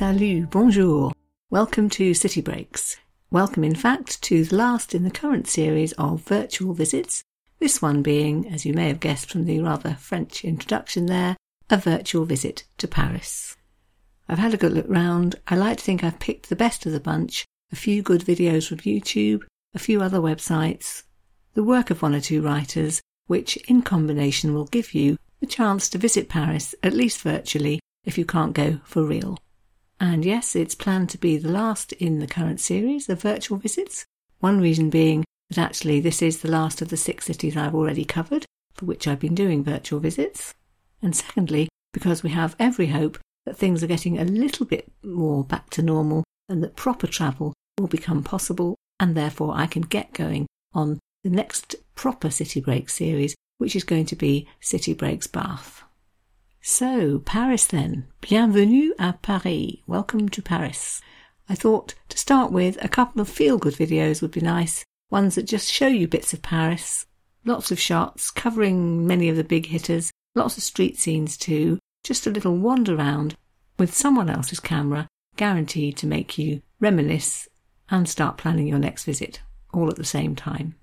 Salut, bonjour. Welcome to City Breaks. Welcome, in fact, to the last in the current series of virtual visits. This one being, as you may have guessed from the rather French introduction there, a virtual visit to Paris. I've had a good look round. I like to think I've picked the best of the bunch, a few good videos from YouTube, a few other websites, the work of one or two writers, which in combination will give you the chance to visit Paris, at least virtually, if you can't go for real. And yes, it's planned to be the last in the current series of virtual visits. One reason being that actually this is the last of the six cities I've already covered, for which I've been doing virtual visits. And secondly, because we have every hope that things are getting a little bit more back to normal and that proper travel will become possible, and therefore I can get going on the next proper City Break series, which is going to be City Breaks Bath. So, Paris then. Bienvenue à Paris. Welcome to Paris. I thought to start with, a couple of feel good videos would be nice. Ones that just show you bits of Paris. Lots of shots covering many of the big hitters. Lots of street scenes too. Just a little wander round with someone else's camera, guaranteed to make you reminisce and start planning your next visit all at the same time.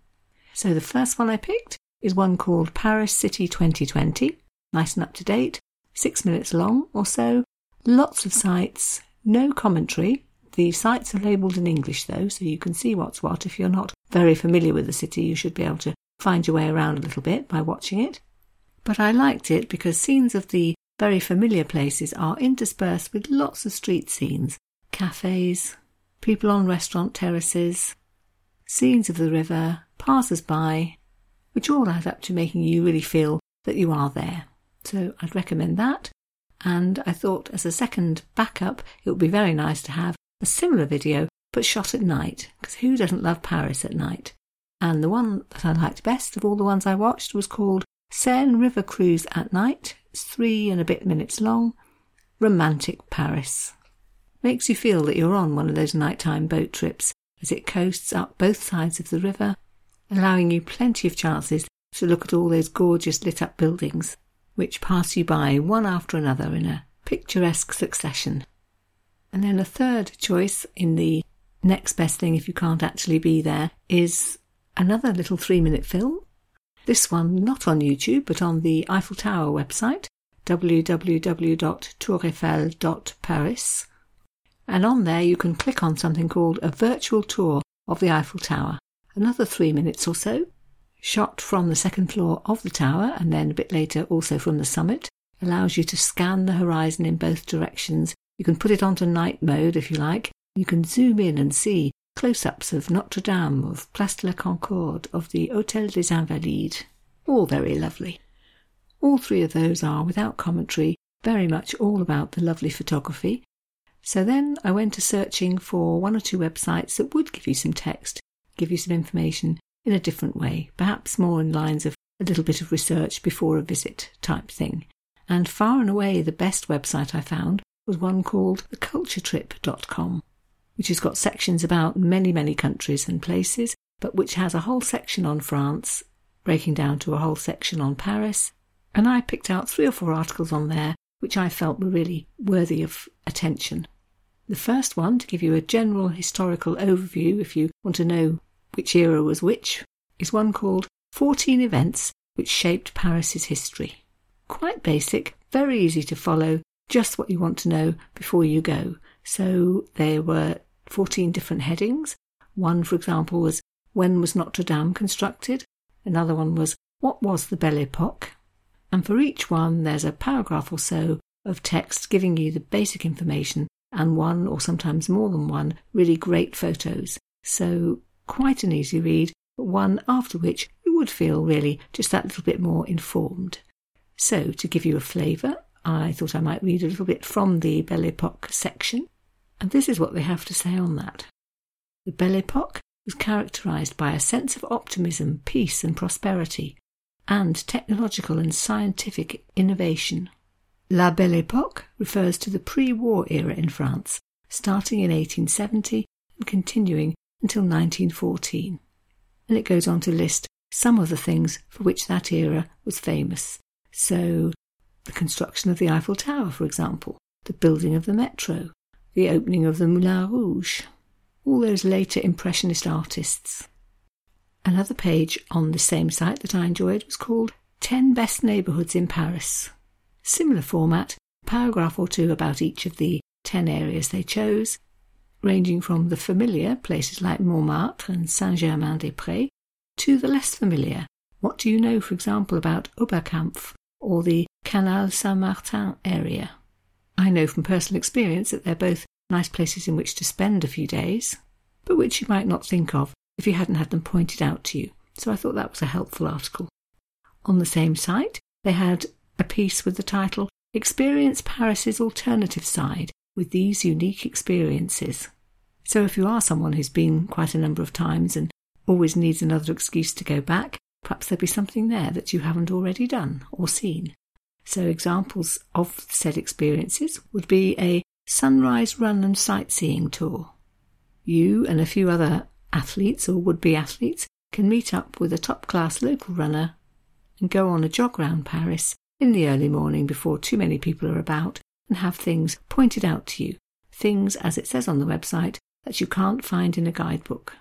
So the first one I picked is one called Paris City 2020, nice and up to date, six minutes long or so, lots of sights, no commentary. The sites are labelled in English though, so you can see what's what. If you're not very familiar with the city, you should be able to find your way around a little bit by watching it. But I liked it because scenes of the very familiar places are interspersed with lots of street scenes, cafes, people on restaurant terraces, scenes of the river, passers by, which all add up to making you really feel that you are there. So I'd recommend that. And I thought as a second backup, it would be very nice to have a similar video but shot at night, because who doesn't love Paris at night? And the one that I liked best of all the ones I watched was called Seine River Cruise at Night. It's three and a bit minutes long. Romantic Paris. Makes you feel that you're on one of those nighttime boat trips as it coasts up both sides of the river, allowing you plenty of chances to look at all those gorgeous lit up buildings, which pass you by one after another in a picturesque succession. And then a third choice in the next best thing if you can't actually be there is another little three minute film. This one not on YouTube but on the Eiffel Tower website www.toureiffel.paris and on there you can click on something called a virtual tour of the Eiffel Tower. Another three minutes or so, shot from the second floor of the tower and then a bit later also from the summit, allows you to scan the horizon in both directions. You can put it onto night mode if you like. You can zoom in and see close ups of Notre Dame, of Place de la Concorde, of the Hotel des Invalides. All very lovely. All three of those are, without commentary, very much all about the lovely photography so then I went to searching for one or two websites that would give you some text, give you some information in a different way, perhaps more in lines of a little bit of research before a visit type thing. And far and away the best website I found was one called theculturetrip.com, which has got sections about many, many countries and places, but which has a whole section on France, breaking down to a whole section on Paris. And I picked out three or four articles on there which I felt were really worthy of attention. The first one, to give you a general historical overview if you want to know which era was which, is one called 14 Events Which Shaped Paris's History. Quite basic, very easy to follow, just what you want to know before you go. So there were 14 different headings. One, for example, was When was Notre Dame constructed? Another one was What was the Belle Epoque? And for each one, there's a paragraph or so of text giving you the basic information and one or sometimes more than one really great photos. So quite an easy read, but one after which you would feel really just that little bit more informed. So to give you a flavour, I thought I might read a little bit from the Belle Epoque section, and this is what they have to say on that. The Belle Epoque was characterised by a sense of optimism, peace, and prosperity, and technological and scientific innovation. La Belle Époque refers to the pre-war era in France, starting in 1870 and continuing until 1914. And it goes on to list some of the things for which that era was famous. So, the construction of the Eiffel Tower, for example, the building of the metro, the opening of the Moulin Rouge, all those later Impressionist artists. Another page on the same site that I enjoyed was called 10 Best Neighbourhoods in Paris. Similar format, paragraph or two about each of the 10 areas they chose, ranging from the familiar, places like Montmartre and Saint Germain des Prés, to the less familiar. What do you know, for example, about Oberkampf or the Canal Saint Martin area? I know from personal experience that they're both nice places in which to spend a few days, but which you might not think of if you hadn't had them pointed out to you. So I thought that was a helpful article. On the same site, they had a piece with the title Experience Paris's Alternative Side with These Unique Experiences. So if you are someone who's been quite a number of times and always needs another excuse to go back, perhaps there'll be something there that you haven't already done or seen. So examples of said experiences would be a sunrise run and sightseeing tour. You and a few other athletes or would be athletes can meet up with a top class local runner and go on a jog round Paris in the early morning before too many people are about and have things pointed out to you, things, as it says on the website, that you can't find in a guidebook.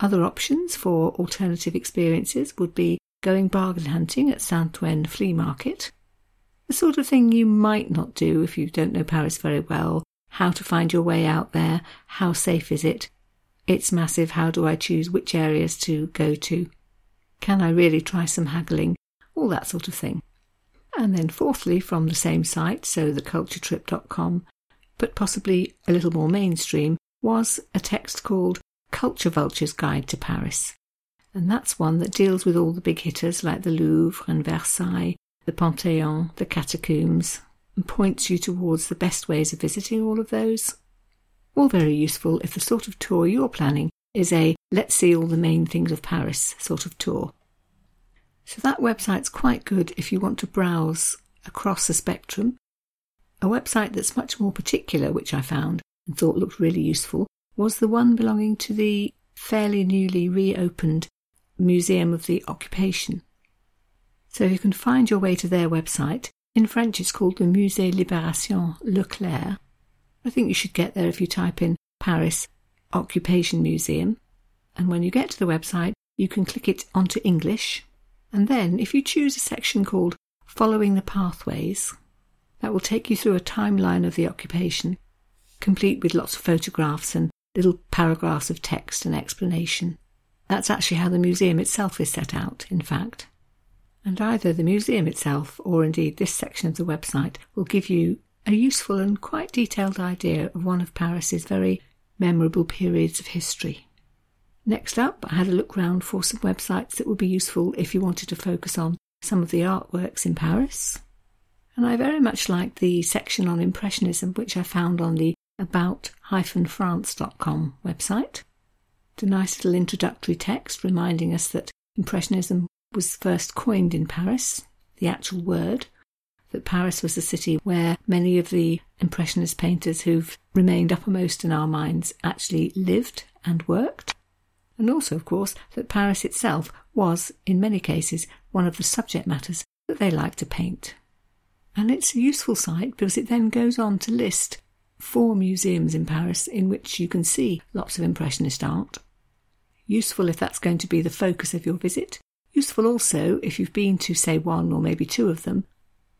Other options for alternative experiences would be going bargain hunting at Saint Ouen Flea Market, the sort of thing you might not do if you don't know Paris very well, how to find your way out there, how safe is it, it's massive, how do I choose which areas to go to, can I really try some haggling? All that sort of thing. And then, fourthly, from the same site, so theculturetrip.com, but possibly a little more mainstream, was a text called Culture Vulture's Guide to Paris. And that's one that deals with all the big hitters like the Louvre and Versailles, the Pantheon, the catacombs, and points you towards the best ways of visiting all of those. All very useful if the sort of tour you're planning is a let's see all the main things of Paris sort of tour. So that website's quite good if you want to browse across the spectrum. A website that's much more particular, which I found and thought looked really useful, was the one belonging to the fairly newly reopened Museum of the Occupation. So you can find your way to their website. In French, it's called the Musée Libération Leclerc. I think you should get there if you type in Paris Occupation Museum. And when you get to the website, you can click it onto English. And then, if you choose a section called Following the Pathways, that will take you through a timeline of the occupation, complete with lots of photographs and little paragraphs of text and explanation. That's actually how the museum itself is set out, in fact. And either the museum itself or indeed this section of the website will give you a useful and quite detailed idea of one of Paris's very memorable periods of history. Next up, I had a look round for some websites that would be useful if you wanted to focus on some of the artworks in Paris. And I very much liked the section on Impressionism, which I found on the about-france.com website. The nice little introductory text reminding us that Impressionism was first coined in Paris, the actual word, that Paris was the city where many of the Impressionist painters who've remained uppermost in our minds actually lived and worked. And also, of course, that Paris itself was, in many cases, one of the subject matters that they liked to paint. And it's a useful site because it then goes on to list four museums in Paris in which you can see lots of Impressionist art. Useful if that's going to be the focus of your visit. Useful also if you've been to, say, one or maybe two of them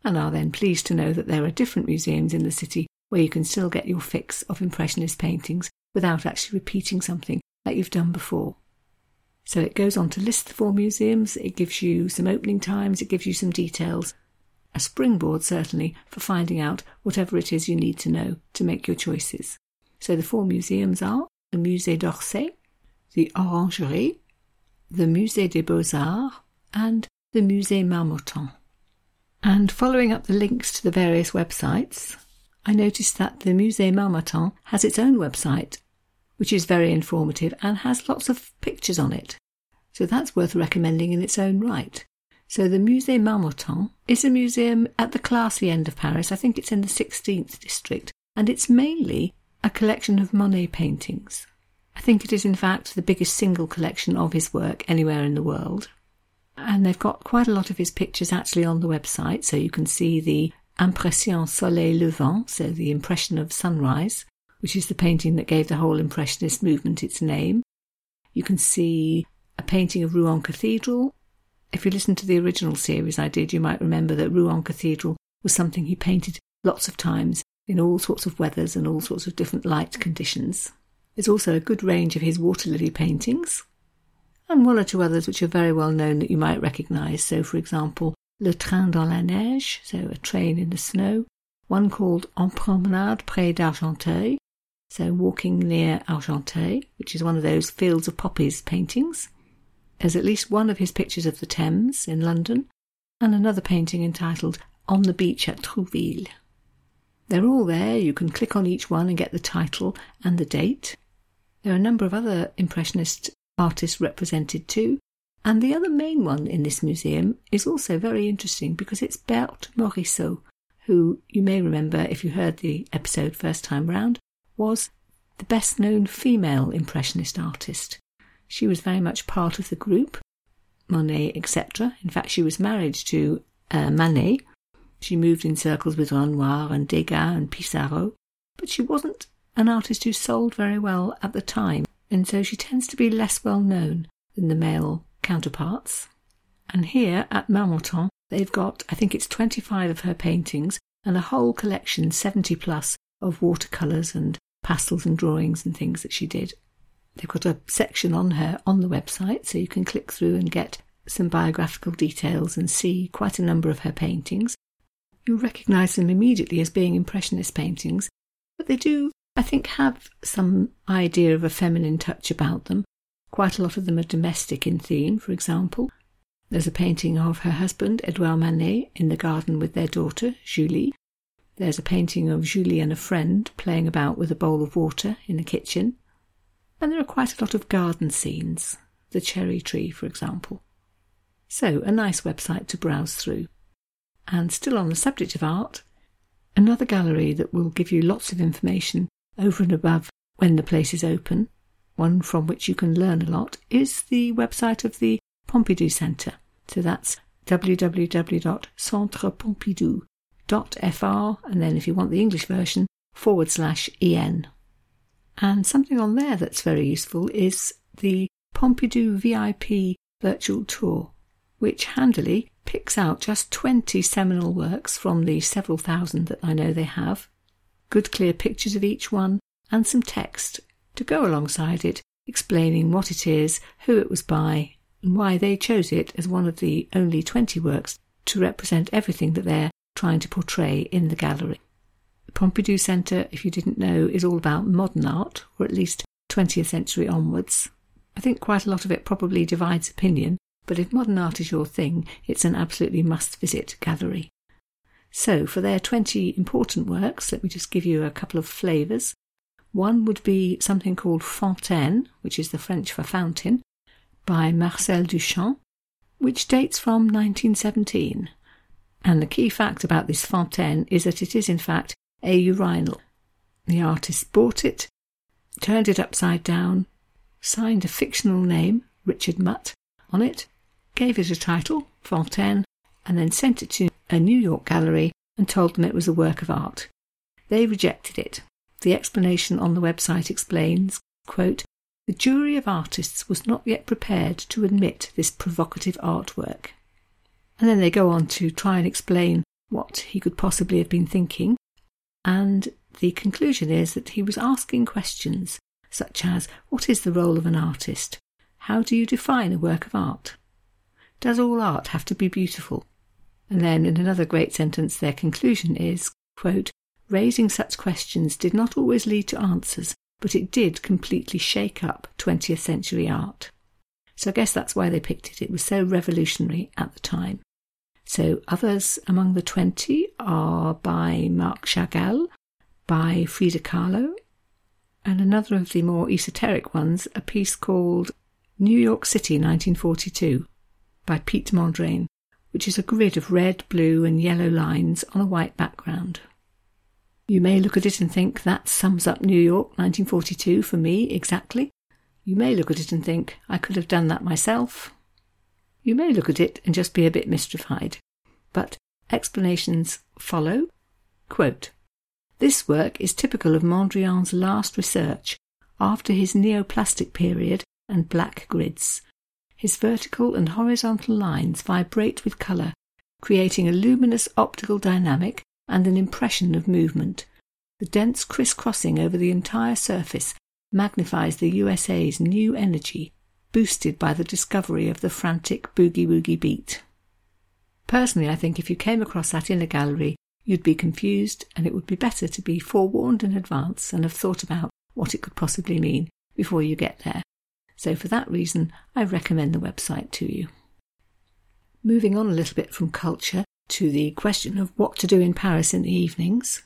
and are then pleased to know that there are different museums in the city where you can still get your fix of Impressionist paintings without actually repeating something that you've done before. So it goes on to list the four museums, it gives you some opening times, it gives you some details. A springboard, certainly, for finding out whatever it is you need to know to make your choices. So the four museums are the Musée d'Orsay, the Orangerie, the Musée des Beaux-Arts, and the Musée Marmottan. And following up the links to the various websites, I noticed that the Musée Marmottan has its own website, which is very informative and has lots of pictures on it. So that's worth recommending in its own right. So the Musée Marmottan is a museum at the classy end of Paris. I think it's in the 16th district, and it's mainly a collection of Monet paintings. I think it is, in fact, the biggest single collection of his work anywhere in the world. And they've got quite a lot of his pictures actually on the website, so you can see the Impression Soleil Levant, so the impression of sunrise, which is the painting that gave the whole Impressionist movement its name. You can see a painting of Rouen Cathedral. If you listen to the original series I did, you might remember that Rouen Cathedral was something he painted lots of times in all sorts of weathers and all sorts of different light conditions. There's also a good range of his water lily paintings, and one or two others which are very well known that you might recognise. So, for example, Le Train dans la Neige, so a train in the snow, one called En promenade près d'Argenteuil, so walking near Argenteuil, which is one of those fields of poppies paintings. There's at least one of his pictures of the Thames in London, and another painting entitled On the Beach at Trouville. They're all there. You can click on each one and get the title and the date. There are a number of other Impressionist artists represented too. And the other main one in this museum is also very interesting because it's Berthe Morisot, who you may remember if you heard the episode first time round, was the best known female Impressionist artist. She was very much part of the group, Monet, etc. In fact, she was married to uh, Manet. She moved in circles with Renoir and Degas and Pissarro, but she wasn't an artist who sold very well at the time, and so she tends to be less well known than the male counterparts. And here at Marmottan, they've got, I think it's 25 of her paintings and a whole collection, 70 plus, of watercolours and pastels and drawings and things that she did. They've got a section on her on the website, so you can click through and get some biographical details and see quite a number of her paintings. You'll recognise them immediately as being Impressionist paintings, but they do, I think, have some idea of a feminine touch about them. Quite a lot of them are domestic in theme, for example. There's a painting of her husband, Edouard Manet, in the garden with their daughter, Julie. There's a painting of Julie and a friend playing about with a bowl of water in the kitchen. And there are quite a lot of garden scenes, the cherry tree, for example. So, a nice website to browse through. And still on the subject of art, another gallery that will give you lots of information over and above when the place is open, one from which you can learn a lot, is the website of the Pompidou Centre. So that's www.centrepompidou.fr, and then if you want the English version, forward slash en. And something on there that's very useful is the Pompidou VIP virtual tour, which handily picks out just 20 seminal works from the several thousand that I know they have, good clear pictures of each one, and some text to go alongside it, explaining what it is, who it was by, and why they chose it as one of the only 20 works to represent everything that they're trying to portray in the gallery. The Pompidou Centre, if you didn't know, is all about modern art, or at least 20th century onwards. I think quite a lot of it probably divides opinion, but if modern art is your thing, it's an absolutely must visit gallery. So, for their 20 important works, let me just give you a couple of flavours. One would be something called Fontaine, which is the French for fountain, by Marcel Duchamp, which dates from 1917. And the key fact about this Fontaine is that it is, in fact, a urinal. The artist bought it, turned it upside down, signed a fictional name, Richard Mutt, on it, gave it a title, Fontaine, and then sent it to a New York gallery and told them it was a work of art. They rejected it. The explanation on the website explains, quote, the jury of artists was not yet prepared to admit this provocative artwork. And then they go on to try and explain what he could possibly have been thinking, and the conclusion is that he was asking questions such as What is the role of an artist? How do you define a work of art? Does all art have to be beautiful? And then in another great sentence, their conclusion is quote, Raising such questions did not always lead to answers, but it did completely shake up 20th century art. So I guess that's why they picked it. It was so revolutionary at the time. So others among the 20 are by Marc Chagall, by Frida Kahlo, and another of the more esoteric ones, a piece called New York City 1942 by Piet Mondrian, which is a grid of red, blue, and yellow lines on a white background. You may look at it and think that sums up New York 1942 for me exactly. You may look at it and think I could have done that myself, you may look at it and just be a bit mystified, but explanations follow. Quote, This work is typical of Mondrian's last research after his neoplastic period and black grids. His vertical and horizontal lines vibrate with colour, creating a luminous optical dynamic and an impression of movement. The dense crisscrossing over the entire surface magnifies the USA's new energy, boosted by the discovery of the frantic boogie woogie beat. Personally, I think if you came across that in a gallery, you'd be confused, and it would be better to be forewarned in advance and have thought about what it could possibly mean before you get there. So, for that reason, I recommend the website to you. Moving on a little bit from culture to the question of what to do in Paris in the evenings,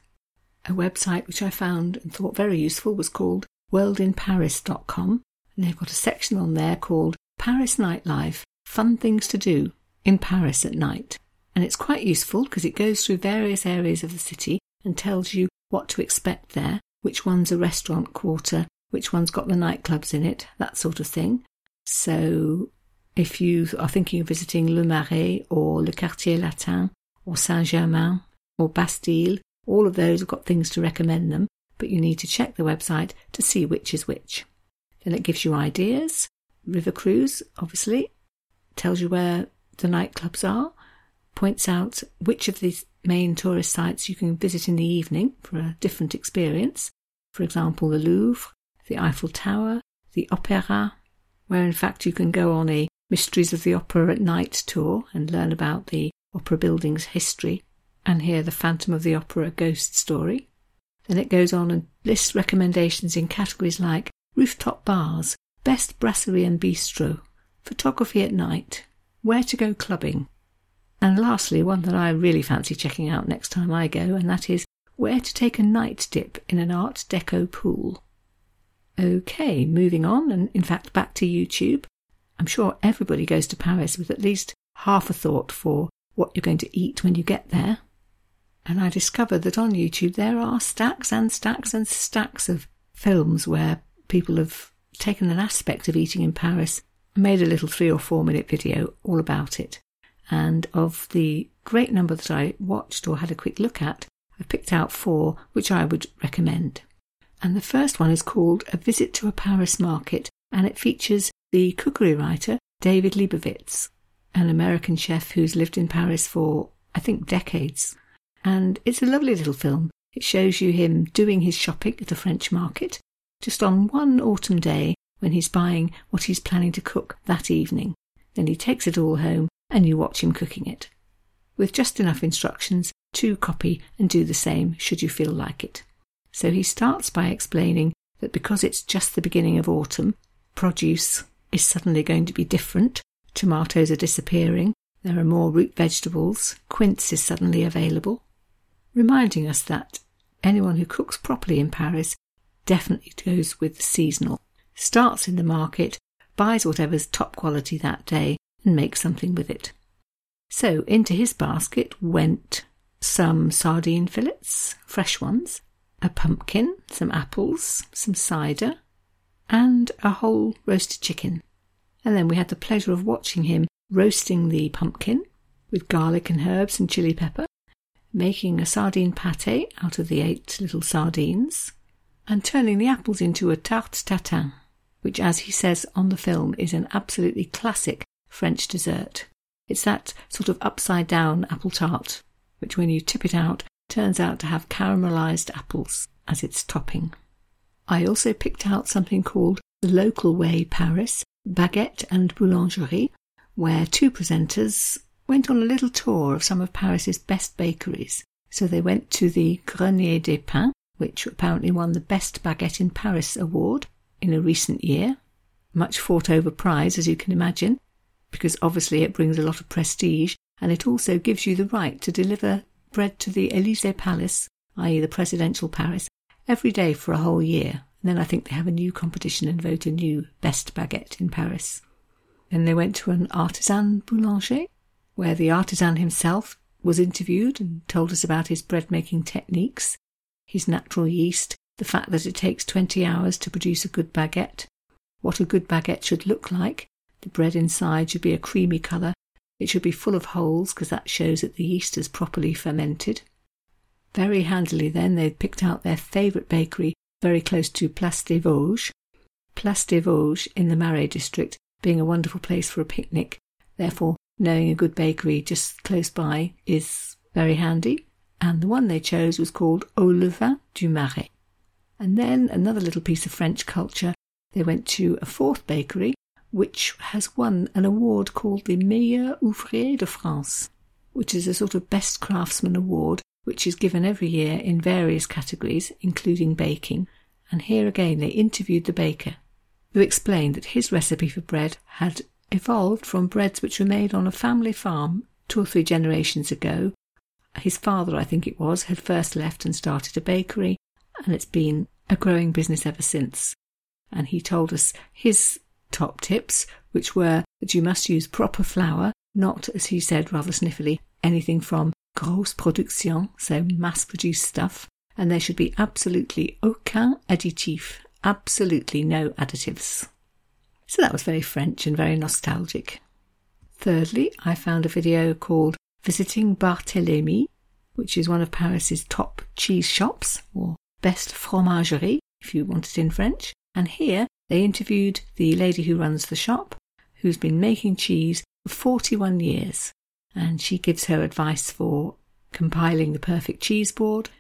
a website which I found and thought very useful was called worldinparis.com, and they've got a section on there called Paris Nightlife Fun Things to Do in Paris at Night. And it's quite useful because it goes through various areas of the city and tells you what to expect there, which one's a restaurant quarter, which one's got the nightclubs in it, that sort of thing. So if you are thinking of visiting Le Marais or Le Quartier Latin or Saint Germain or Bastille, all of those have got things to recommend them, but you need to check the website to see which is which. Then it gives you ideas. River Cruise, obviously, tells you where the nightclubs are, points out which of these main tourist sites you can visit in the evening for a different experience. For example, the Louvre, the Eiffel Tower, the Opera, where in fact you can go on a Mysteries of the Opera at Night tour and learn about the opera building's history and hear the Phantom of the Opera ghost story. Then it goes on and lists recommendations in categories like rooftop bars, best brasserie and bistro, photography at night, where to go clubbing, and lastly, one that I really fancy checking out next time I go, and that is where to take a night dip in an Art Deco pool. Okay, moving on, and in fact back to YouTube. I'm sure everybody goes to Paris with at least half a thought for what you're going to eat when you get there. And I discovered that on YouTube there are stacks and stacks and stacks of films where people have taken an aspect of eating in Paris made a little three or four minute video all about it. And of the great number that I watched or had a quick look at, I picked out four which I would recommend. And the first one is called A Visit to a Paris Market, and it features the cookery writer David Lebovitz, an American chef who's lived in Paris for, I think, decades. And it's a lovely little film. It shows you him doing his shopping at a French market, just on one autumn day when he's buying what he's planning to cook that evening. Then he takes it all home and you watch him cooking it, with just enough instructions to copy and do the same should you feel like it. So he starts by explaining that because it's just the beginning of autumn, produce is suddenly going to be different. Tomatoes are disappearing, there are more root vegetables, quince is suddenly available, reminding us that anyone who cooks properly in Paris definitely goes with the seasonal, starts in the market, buys whatever's top quality that day, and makes something with it. So into his basket went some sardine fillets, fresh ones, a pumpkin, some apples, some cider, and a whole roasted chicken. And then we had the pleasure of watching him roasting the pumpkin with garlic and herbs and chili pepper, making a sardine pate out of the eight little sardines, and turning the apples into a tarte tatin, which, as he says on the film, is an absolutely classic French dessert. It's that sort of upside down apple tart, which when you tip it out turns out to have caramelized apples as its topping. I also picked out something called the Local Way Paris, Baguette and Boulangerie, where two presenters went on a little tour of some of Paris's best bakeries. So they went to the Grenier des Pains, which apparently won the Best Baguette in Paris award in a recent year. Much fought over prize, as you can imagine, because obviously it brings a lot of prestige and it also gives you the right to deliver bread to the Elysee Palace, i.e., the presidential Paris, every day for a whole year. And then I think they have a new competition and vote a new best baguette in Paris. Then they went to an artisan boulanger, where the artisan himself was interviewed and told us about his bread making techniques, his natural yeast, the fact that it takes 20 hours to produce a good baguette, what a good baguette should look like, the bread inside should be a creamy colour. It should be full of holes because that shows that the yeast is properly fermented. Very handily, then, they'd picked out their favourite bakery very close to Place des Vosges. Place des Vosges in the Marais district being a wonderful place for a picnic. Therefore, knowing a good bakery just close by is very handy. And the one they chose was called Au Levain du Marais. And then another little piece of French culture. They went to a fourth bakery, which has won an award called the Meilleur Ouvrier de France, which is a sort of best craftsman award, which is given every year in various categories, including baking. And here again they interviewed the baker, who explained that his recipe for bread had evolved from breads which were made on a family farm two or three generations ago. His father, I think it was, had first left and started a bakery, and it's been a growing business ever since. And he told us his top tips, which were that you must use proper flour, not, as he said rather sniffily, anything from grosse production, so mass produced stuff, and there should be absolutely aucun additif, absolutely no additives. So that was very French and very nostalgic. Thirdly, I found a video called Visiting Barthélemy, which is one of Paris's top cheese shops, or best fromagerie, if you want it in French. And here they interviewed the lady who runs the shop, who's been making cheese for 41 years. And she gives her advice for compiling the perfect cheese board,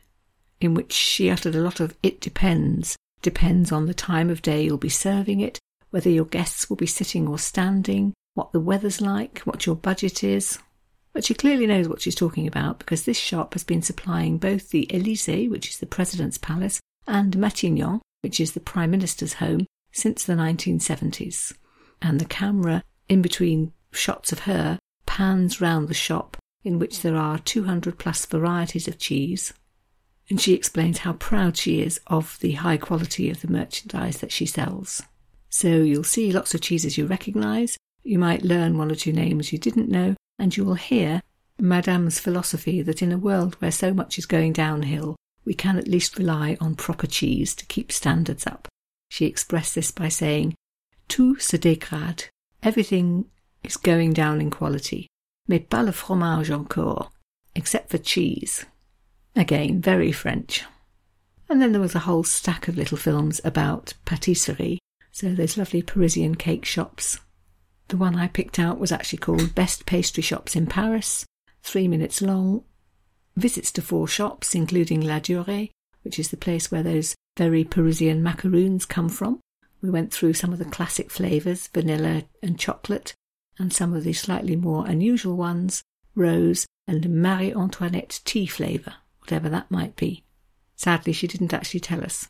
in which she uttered a lot of it depends. Depends on the time of day you'll be serving it, whether your guests will be sitting or standing, what the weather's like, what your budget is. But she clearly knows what she's talking about because this shop has been supplying both the Elysee, which is the President's Palace, and Matignon, which is the Prime Minister's home, since the 1970s. And the camera, in between shots of her, pans round the shop, in which there are 200 plus varieties of cheese. And she explains how proud she is of the high quality of the merchandise that she sells. So you'll see lots of cheeses you recognise, you might learn one or two names you didn't know, and you will hear Madame's philosophy that in a world where so much is going downhill, we can at least rely on proper cheese to keep standards up. She expressed this by saying, Tout se dégrade. Everything is going down in quality. Mais pas le fromage encore, except for cheese. Again, very French. And then there was a whole stack of little films about patisserie, so those lovely Parisian cake shops. The one I picked out was actually called Best Pastry Shops in Paris, three minutes long. Visits to four shops, including Ladurée, which is the place where those very Parisian macaroons come from. We went through some of the classic flavours, vanilla and chocolate, and some of the slightly more unusual ones, rose and Marie Antoinette tea flavour, whatever that might be. Sadly, she didn't actually tell us.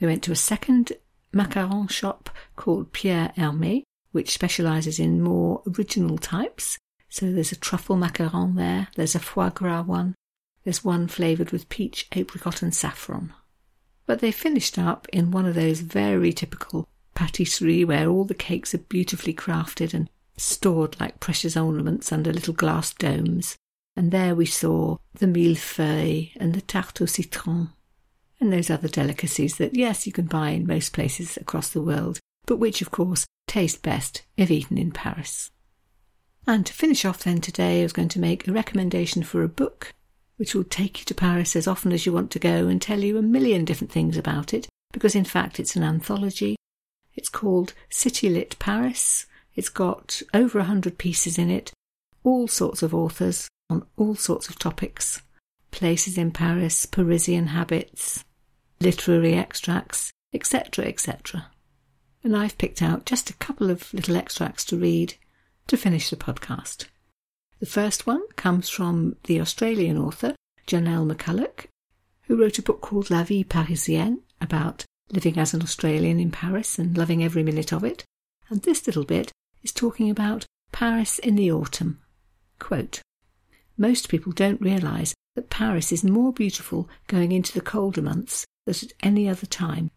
We went to a second macaron shop called Pierre Hermé, which specialises in more original types. So there's a truffle macaron there, there's a foie gras one, there's one flavoured with peach, apricot, and saffron. But they finished up in one of those very typical patisserie where all the cakes are beautifully crafted and stored like precious ornaments under little glass domes. And there we saw the millefeuille and the tarte au citron and those other delicacies that, yes, you can buy in most places across the world, but which, of course, taste best if eaten in Paris. And to finish off then today, I was going to make a recommendation for a book which will take you to Paris as often as you want to go and tell you a million different things about it, because in fact it's an anthology. It's called City Lit Paris. It's got over a hundred pieces in it, all sorts of authors on all sorts of topics places in Paris, Parisian habits, literary extracts, etc., etc. And I've picked out just a couple of little extracts to read to finish the podcast. The first one comes from the Australian author Janelle McCulloch, who wrote a book called La Vie Parisienne about living as an Australian in Paris and loving every minute of it. And this little bit is talking about Paris in the autumn. Quote, Most people don't realise that Paris is more beautiful going into the colder months than at any other time.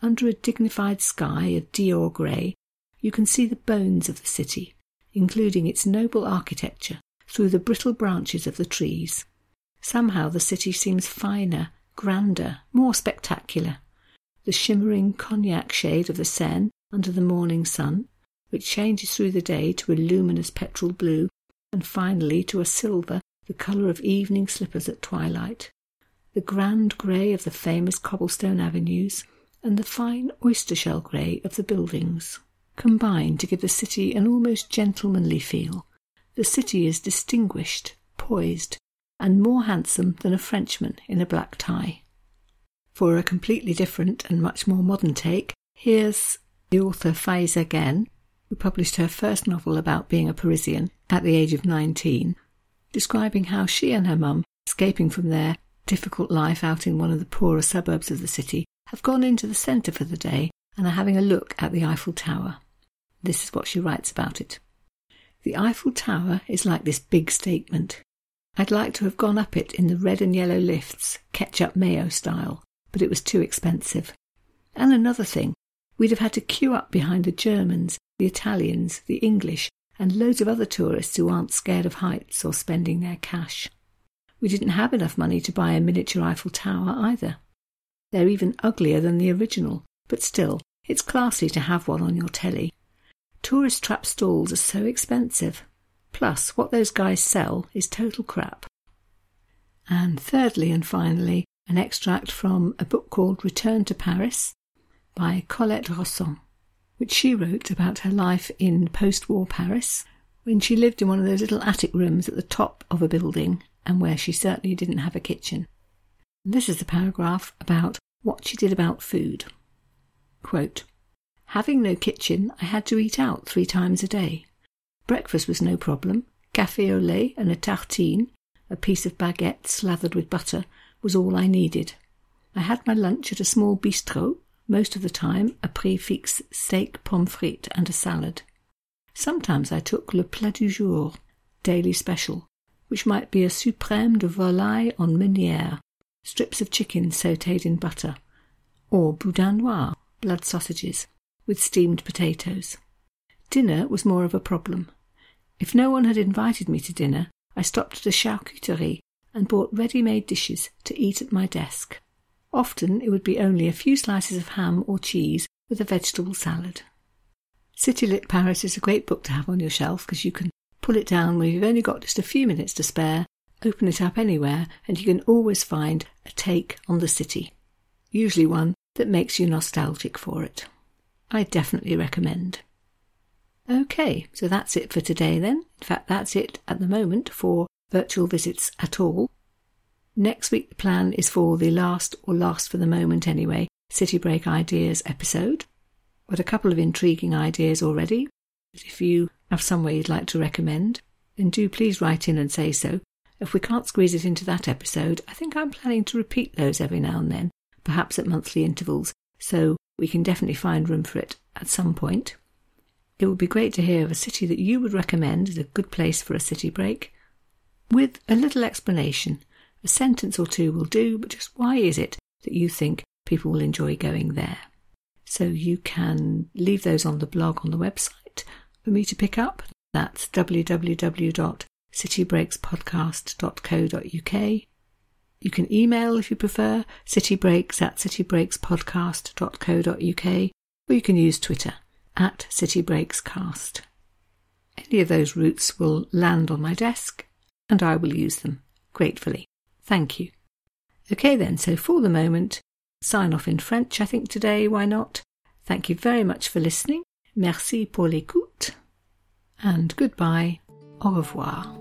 Under a dignified sky of Dior grey, you can see the bones of the city, including its noble architecture, through the brittle branches of the trees. Somehow the city seems finer, grander, more spectacular. The shimmering cognac shade of the Seine under the morning sun, which changes through the day to a luminous petrol blue, and finally to a silver the colour of evening slippers at twilight. The grand grey of the famous cobblestone avenues, and the fine oyster shell grey of the buildings combine to give the city an almost gentlemanly feel. The city is distinguished, poised, and more handsome than a Frenchman in a black tie. For a completely different and much more modern take, here's the author Faïza Guène, who published her first novel about being a Parisian at the age of 19, describing how she and her mum, escaping from their difficult life out in one of the poorer suburbs of the city, have gone into the centre for the day and are having a look at the Eiffel Tower. This is what she writes about it. The Eiffel Tower is like this big statement. I'd like to have gone up it in the red and yellow lifts, ketchup mayo style, but it was too expensive. And another thing, we'd have had to queue up behind the Germans, the Italians, the English, and loads of other tourists who aren't scared of heights or spending their cash. We didn't have enough money to buy a miniature Eiffel Tower either. They're even uglier than the original, but still, it's classy to have one on your telly. Tourist trap stalls are so expensive. Plus, what those guys sell is total crap. And thirdly and finally, an extract from a book called Return to Paris by Colette Rossant, which she wrote about her life in post war Paris when she lived in one of those little attic rooms at the top of a building and where she certainly didn't have a kitchen. This is the paragraph about what she did about food. Quote, Having no kitchen, I had to eat out three times a day. Breakfast was no problem. Café au lait and a tartine, a piece of baguette slathered with butter, was all I needed. I had my lunch at a small bistrot, most of the time a prix fixe steak, pommes frites, and a salad. Sometimes I took le plat du jour, daily special, which might be a suprême de volaille en meunière, strips of chicken sautéed in butter, or boudin noir, blood sausages, with steamed potatoes. Dinner was more of a problem. If no one had invited me to dinner, I stopped at a charcuterie and bought ready-made dishes to eat at my desk. Often it would be only a few slices of ham or cheese with a vegetable salad. City Lit Paris is a great book to have on your shelf because you can pull it down when you've only got just a few minutes to spare, open it up anywhere, and you can always find a take on the city, usually one that makes you nostalgic for it. I definitely recommend. Okay, so that's it for today then. In fact, that's it at the moment for virtual visits at all. Next week, the plan is for the last, or last for the moment anyway, City Break Ideas episode. Got a couple of intriguing ideas already. If you have somewhere you'd like to recommend, then do please write in and say so. If we can't squeeze it into that episode, I think I'm planning to repeat those every now and then, perhaps at monthly intervals, so we can definitely find room for it at some point. It would be great to hear of a city that you would recommend as a good place for a city break, with a little explanation. A sentence or two will do, but just why is it that you think people will enjoy going there? So you can leave those on the blog on the website for me to pick up. That's www.citybreakspodcast.co.uk. You can email if you prefer, citybreaks at citybreakspodcast.co.uk, or you can use Twitter at citybreakscast. Any of those routes will land on my desk, and I will use them gratefully. Thank you. Okay, then, so for the moment, sign off in French, I think, today, why not? Thank you very much for listening. Merci pour l'écoute. And goodbye. Au revoir.